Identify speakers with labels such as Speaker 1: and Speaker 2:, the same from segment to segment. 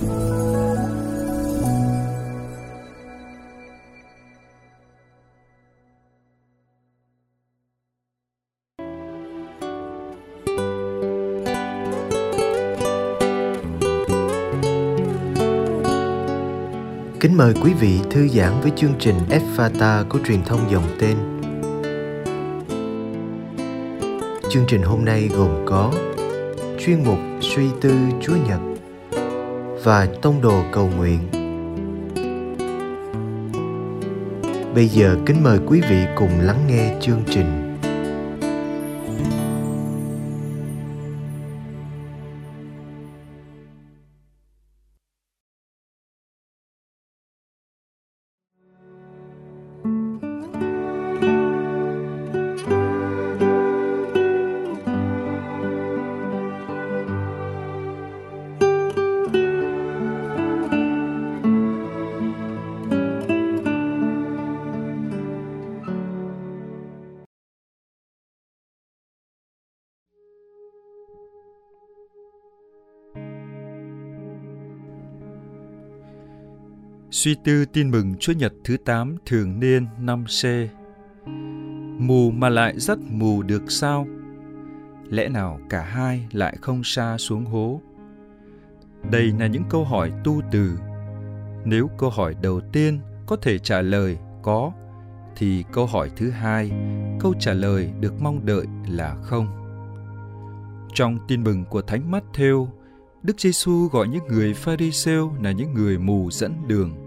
Speaker 1: Kính mời quý vị thư giãn với chương trình Fata của truyền thông dòng tên. Chương trình hôm nay gồm có chuyên mục suy tư Chúa Nhật và tông đồ cầu nguyện. Bây giờ kính mời quý vị cùng lắng nghe chương trình.
Speaker 2: Suy tư tin mừng Chúa Nhật thứ 8 thường niên năm C. Mù mà lại rất mù được sao? Lẽ nào cả hai lại không xa xuống hố? Đây là những câu hỏi tu từ. Nếu câu hỏi đầu tiên có thể trả lời có, thì câu hỏi thứ hai, câu trả lời được mong đợi là không. Trong tin mừng của Thánh Matthew, Đức Giêsu gọi những người Pharisêu là những người mù dẫn đường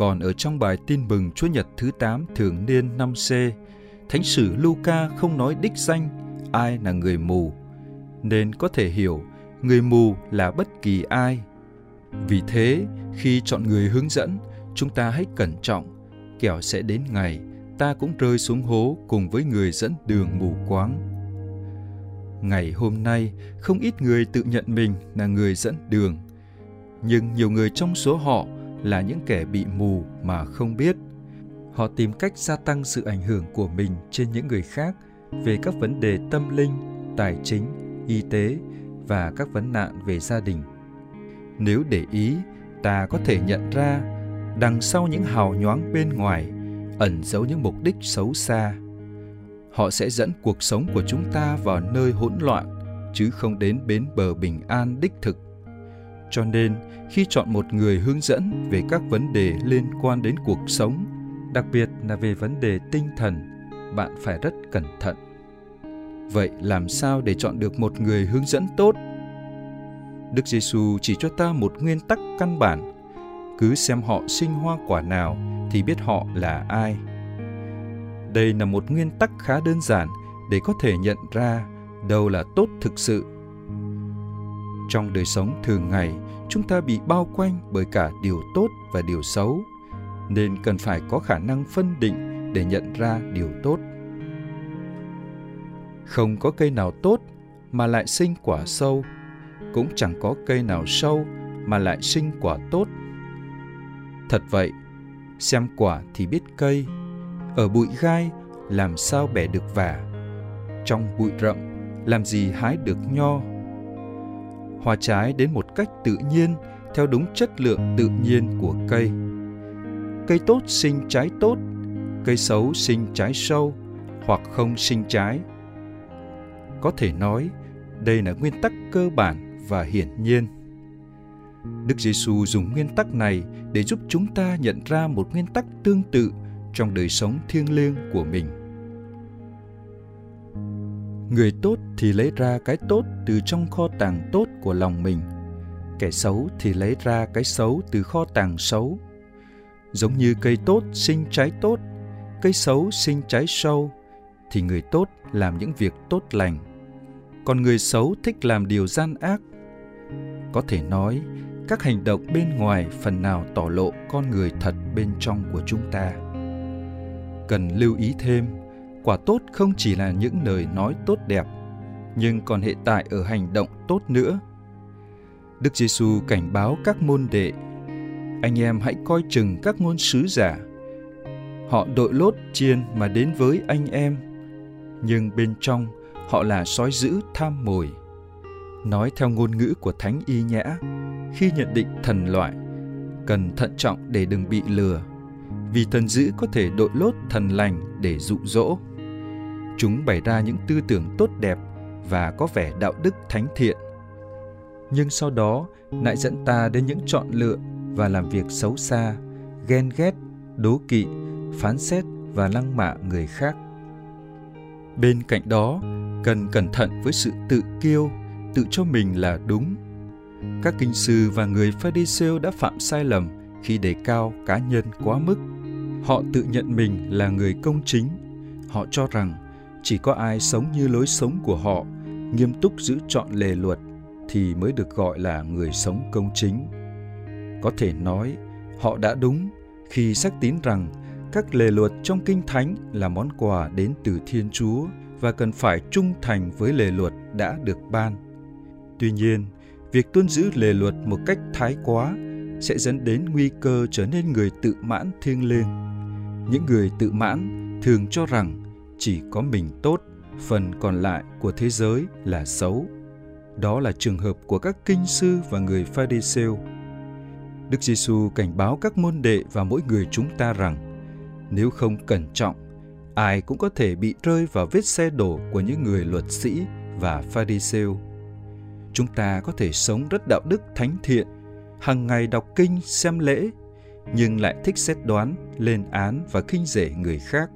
Speaker 2: còn ở trong bài tin mừng Chúa Nhật thứ 8 thường niên 5C, Thánh sử Luca không nói đích danh ai là người mù, nên có thể hiểu người mù là bất kỳ ai. Vì thế, khi chọn người hướng dẫn, chúng ta hãy cẩn trọng, kẻo sẽ đến ngày ta cũng rơi xuống hố cùng với người dẫn đường mù quáng. Ngày hôm nay, không ít người tự nhận mình là người dẫn đường, nhưng nhiều người trong số họ là những kẻ bị mù mà không biết. Họ tìm cách gia tăng sự ảnh hưởng của mình trên những người khác về các vấn đề tâm linh, tài chính, y tế và các vấn nạn về gia đình. Nếu để ý, ta có thể nhận ra đằng sau những hào nhoáng bên ngoài ẩn giấu những mục đích xấu xa. Họ sẽ dẫn cuộc sống của chúng ta vào nơi hỗn loạn, chứ không đến bến bờ bình an đích thực cho nên, khi chọn một người hướng dẫn về các vấn đề liên quan đến cuộc sống, đặc biệt là về vấn đề tinh thần, bạn phải rất cẩn thận. Vậy làm sao để chọn được một người hướng dẫn tốt? Đức giêsu chỉ cho ta một nguyên tắc căn bản. Cứ xem họ sinh hoa quả nào thì biết họ là ai. Đây là một nguyên tắc khá đơn giản để có thể nhận ra đâu là tốt thực sự trong đời sống thường ngày, chúng ta bị bao quanh bởi cả điều tốt và điều xấu, nên cần phải có khả năng phân định để nhận ra điều tốt. Không có cây nào tốt mà lại sinh quả sâu, cũng chẳng có cây nào sâu mà lại sinh quả tốt. Thật vậy, xem quả thì biết cây, ở bụi gai làm sao bẻ được vả, trong bụi rậm làm gì hái được nho hoa trái đến một cách tự nhiên, theo đúng chất lượng tự nhiên của cây. Cây tốt sinh trái tốt, cây xấu sinh trái sâu, hoặc không sinh trái. Có thể nói, đây là nguyên tắc cơ bản và hiển nhiên. Đức giêsu dùng nguyên tắc này để giúp chúng ta nhận ra một nguyên tắc tương tự trong đời sống thiêng liêng của mình người tốt thì lấy ra cái tốt từ trong kho tàng tốt của lòng mình. Kẻ xấu thì lấy ra cái xấu từ kho tàng xấu. Giống như cây tốt sinh trái tốt, cây xấu sinh trái sâu, thì người tốt làm những việc tốt lành. Còn người xấu thích làm điều gian ác. Có thể nói, các hành động bên ngoài phần nào tỏ lộ con người thật bên trong của chúng ta. Cần lưu ý thêm quả tốt không chỉ là những lời nói tốt đẹp, nhưng còn hệ tại ở hành động tốt nữa. Đức giêsu cảnh báo các môn đệ, anh em hãy coi chừng các ngôn sứ giả. Họ đội lốt chiên mà đến với anh em, nhưng bên trong họ là sói dữ tham mồi. Nói theo ngôn ngữ của thánh y nhã, khi nhận định thần loại, cần thận trọng để đừng bị lừa, vì thần dữ có thể đội lốt thần lành để dụ dỗ chúng bày ra những tư tưởng tốt đẹp và có vẻ đạo đức thánh thiện nhưng sau đó, lại dẫn ta đến những chọn lựa và làm việc xấu xa, ghen ghét, đố kỵ, phán xét và lăng mạ người khác bên cạnh đó, cần cẩn thận với sự tự kiêu, tự cho mình là đúng các kinh sư và người Pharisêu đã phạm sai lầm khi đề cao cá nhân quá mức. Họ tự nhận mình là người công chính. Họ cho rằng chỉ có ai sống như lối sống của họ, nghiêm túc giữ trọn lề luật thì mới được gọi là người sống công chính. Có thể nói, họ đã đúng khi xác tín rằng các lề luật trong kinh thánh là món quà đến từ Thiên Chúa và cần phải trung thành với lề luật đã được ban. Tuy nhiên, việc tuân giữ lề luật một cách thái quá sẽ dẫn đến nguy cơ trở nên người tự mãn thiêng liêng. Những người tự mãn thường cho rằng chỉ có mình tốt, phần còn lại của thế giới là xấu. Đó là trường hợp của các kinh sư và người Pharisêu. Đức Giêsu cảnh báo các môn đệ và mỗi người chúng ta rằng nếu không cẩn trọng, ai cũng có thể bị rơi vào vết xe đổ của những người luật sĩ và Pharisêu chúng ta có thể sống rất đạo đức thánh thiện hàng ngày đọc kinh xem lễ nhưng lại thích xét đoán lên án và khinh rể người khác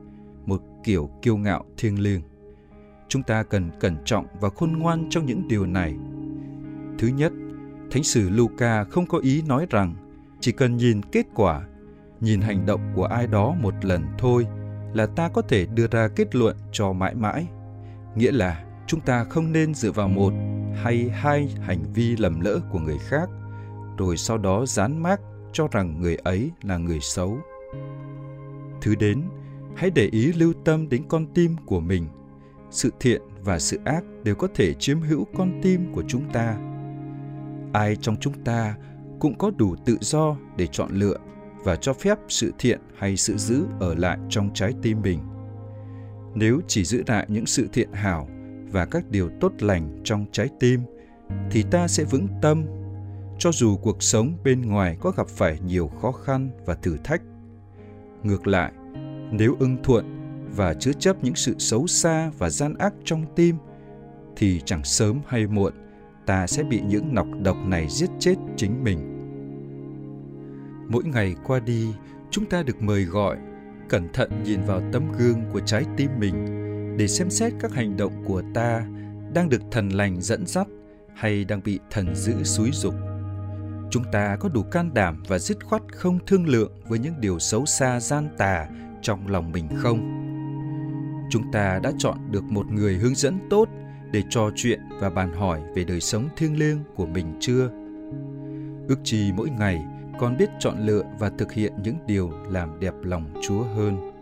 Speaker 2: kiểu kiêu ngạo, thiêng liêng. Chúng ta cần cẩn trọng và khôn ngoan trong những điều này. Thứ nhất, thánh sử luca không có ý nói rằng chỉ cần nhìn kết quả, nhìn hành động của ai đó một lần thôi là ta có thể đưa ra kết luận cho mãi mãi. Nghĩa là chúng ta không nên dựa vào một hay hai hành vi lầm lỡ của người khác, rồi sau đó dán mác cho rằng người ấy là người xấu. Thứ đến hãy để ý lưu tâm đến con tim của mình. Sự thiện và sự ác đều có thể chiếm hữu con tim của chúng ta. Ai trong chúng ta cũng có đủ tự do để chọn lựa và cho phép sự thiện hay sự dữ ở lại trong trái tim mình. Nếu chỉ giữ lại những sự thiện hảo và các điều tốt lành trong trái tim, thì ta sẽ vững tâm. Cho dù cuộc sống bên ngoài có gặp phải nhiều khó khăn và thử thách, ngược lại nếu ưng thuận và chứa chấp những sự xấu xa và gian ác trong tim, thì chẳng sớm hay muộn ta sẽ bị những nọc độc này giết chết chính mình. Mỗi ngày qua đi, chúng ta được mời gọi, cẩn thận nhìn vào tấm gương của trái tim mình để xem xét các hành động của ta đang được thần lành dẫn dắt hay đang bị thần dữ xúi dục. Chúng ta có đủ can đảm và dứt khoát không thương lượng với những điều xấu xa gian tà trong lòng mình không? Chúng ta đã chọn được một người hướng dẫn tốt để trò chuyện và bàn hỏi về đời sống thiêng liêng của mình chưa? Ước chi mỗi ngày con biết chọn lựa và thực hiện những điều làm đẹp lòng chúa hơn.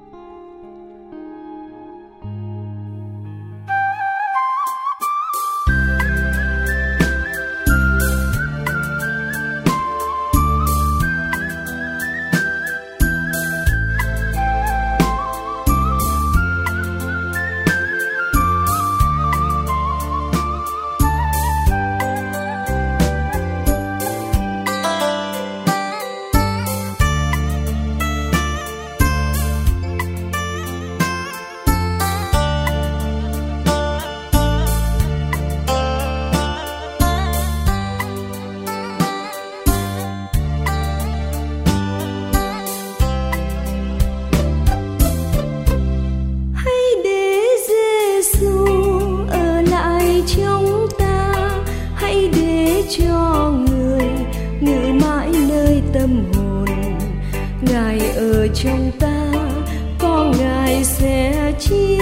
Speaker 3: Trong ta có ngài sẽ chia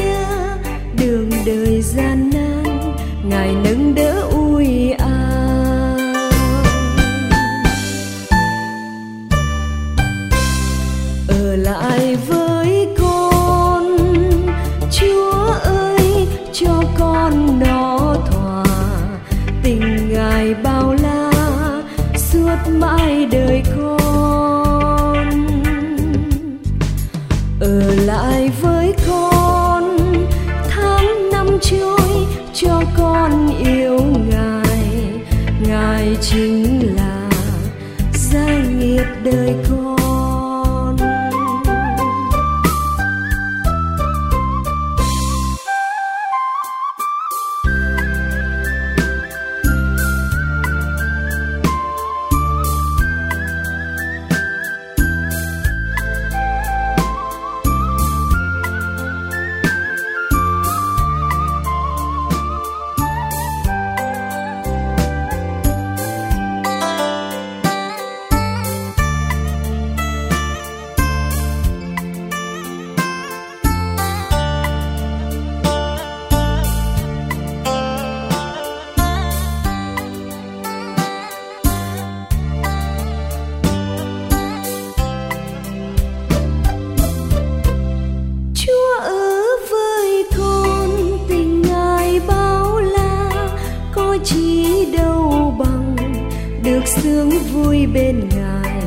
Speaker 3: sướng vui bên ngài.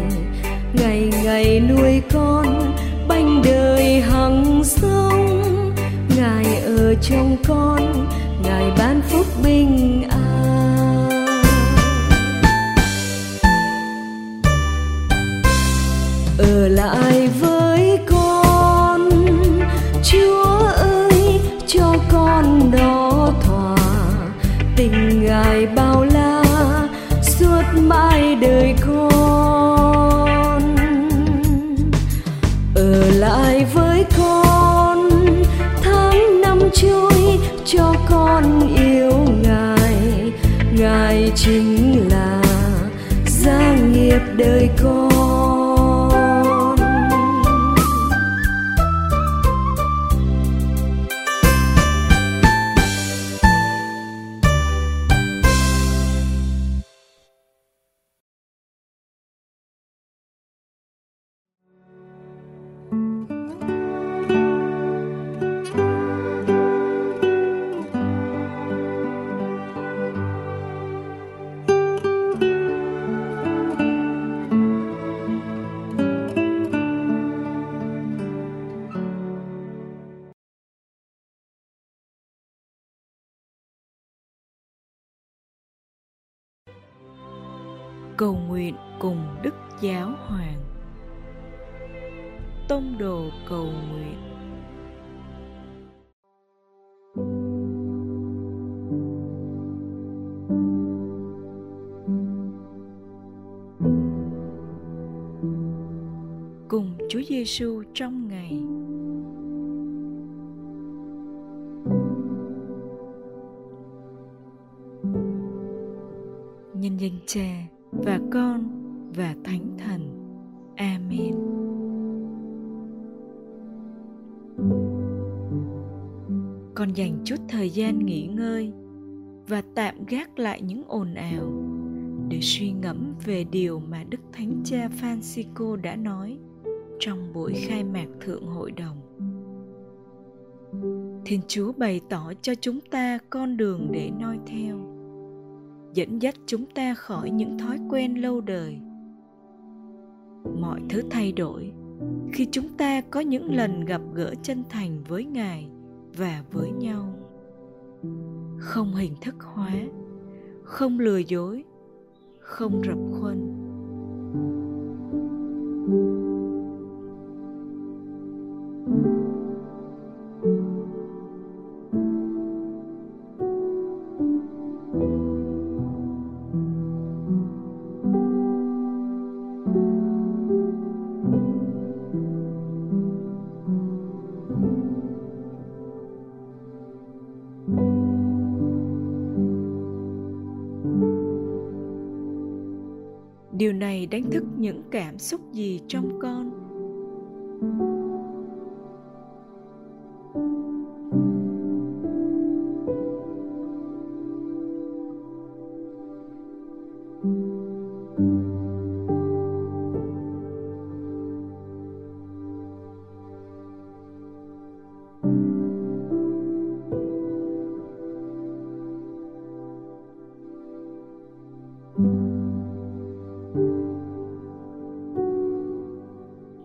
Speaker 3: Ngày ngày nuôi con, bánh đời hằng sống ngài ở trong con, ngài ban phúc bình an. Ở lại với con, chúa ơi, cho con đó thỏa. Tình ngài bao la mãi đời con. Ở lại với con, tháng năm trôi cho con yêu ngài. Ngài chính là gia nghiệp đời con.
Speaker 4: Nguyện cùng Đức Giáo Hoàng. Tông đồ cầu nguyện. Cùng Chúa Giêsu trong ngày. Nhân danh Cha và Con và Thánh Thần. Amen. Con dành chút thời gian nghỉ ngơi và tạm gác lại những ồn ào để suy ngẫm về điều mà Đức Thánh Cha Francisco đã nói trong buổi khai mạc Thượng Hội đồng. Thiên Chúa bày tỏ cho chúng ta con đường để noi theo dẫn dắt chúng ta khỏi những thói quen lâu đời. Mọi thứ thay đổi khi chúng ta có những lần gặp gỡ chân thành với ngài và với nhau. Không hình thức hóa, không lừa dối, không rập khuân điều này đánh thức những cảm xúc gì trong con?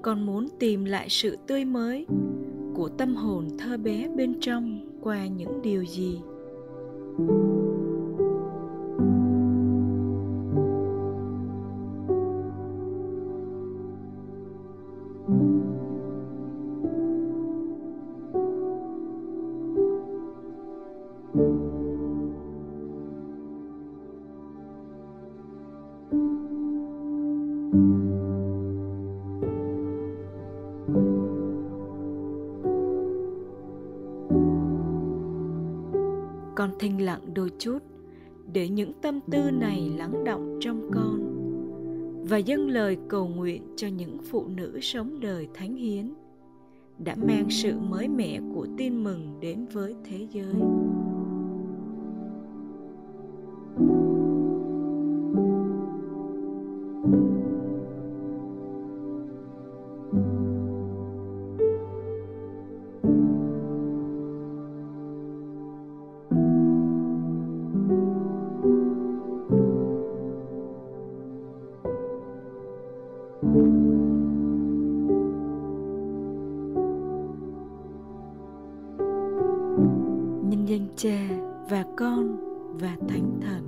Speaker 4: con muốn tìm lại sự tươi mới của tâm hồn thơ bé bên trong qua những điều gì? thank you lặng đôi chút, để những tâm tư này lắng động trong con, và dâng lời cầu nguyện cho những phụ nữ sống đời thánh hiến, đã mang sự mới mẻ của tin mừng đến với thế giới. Cha và con và thánh thần.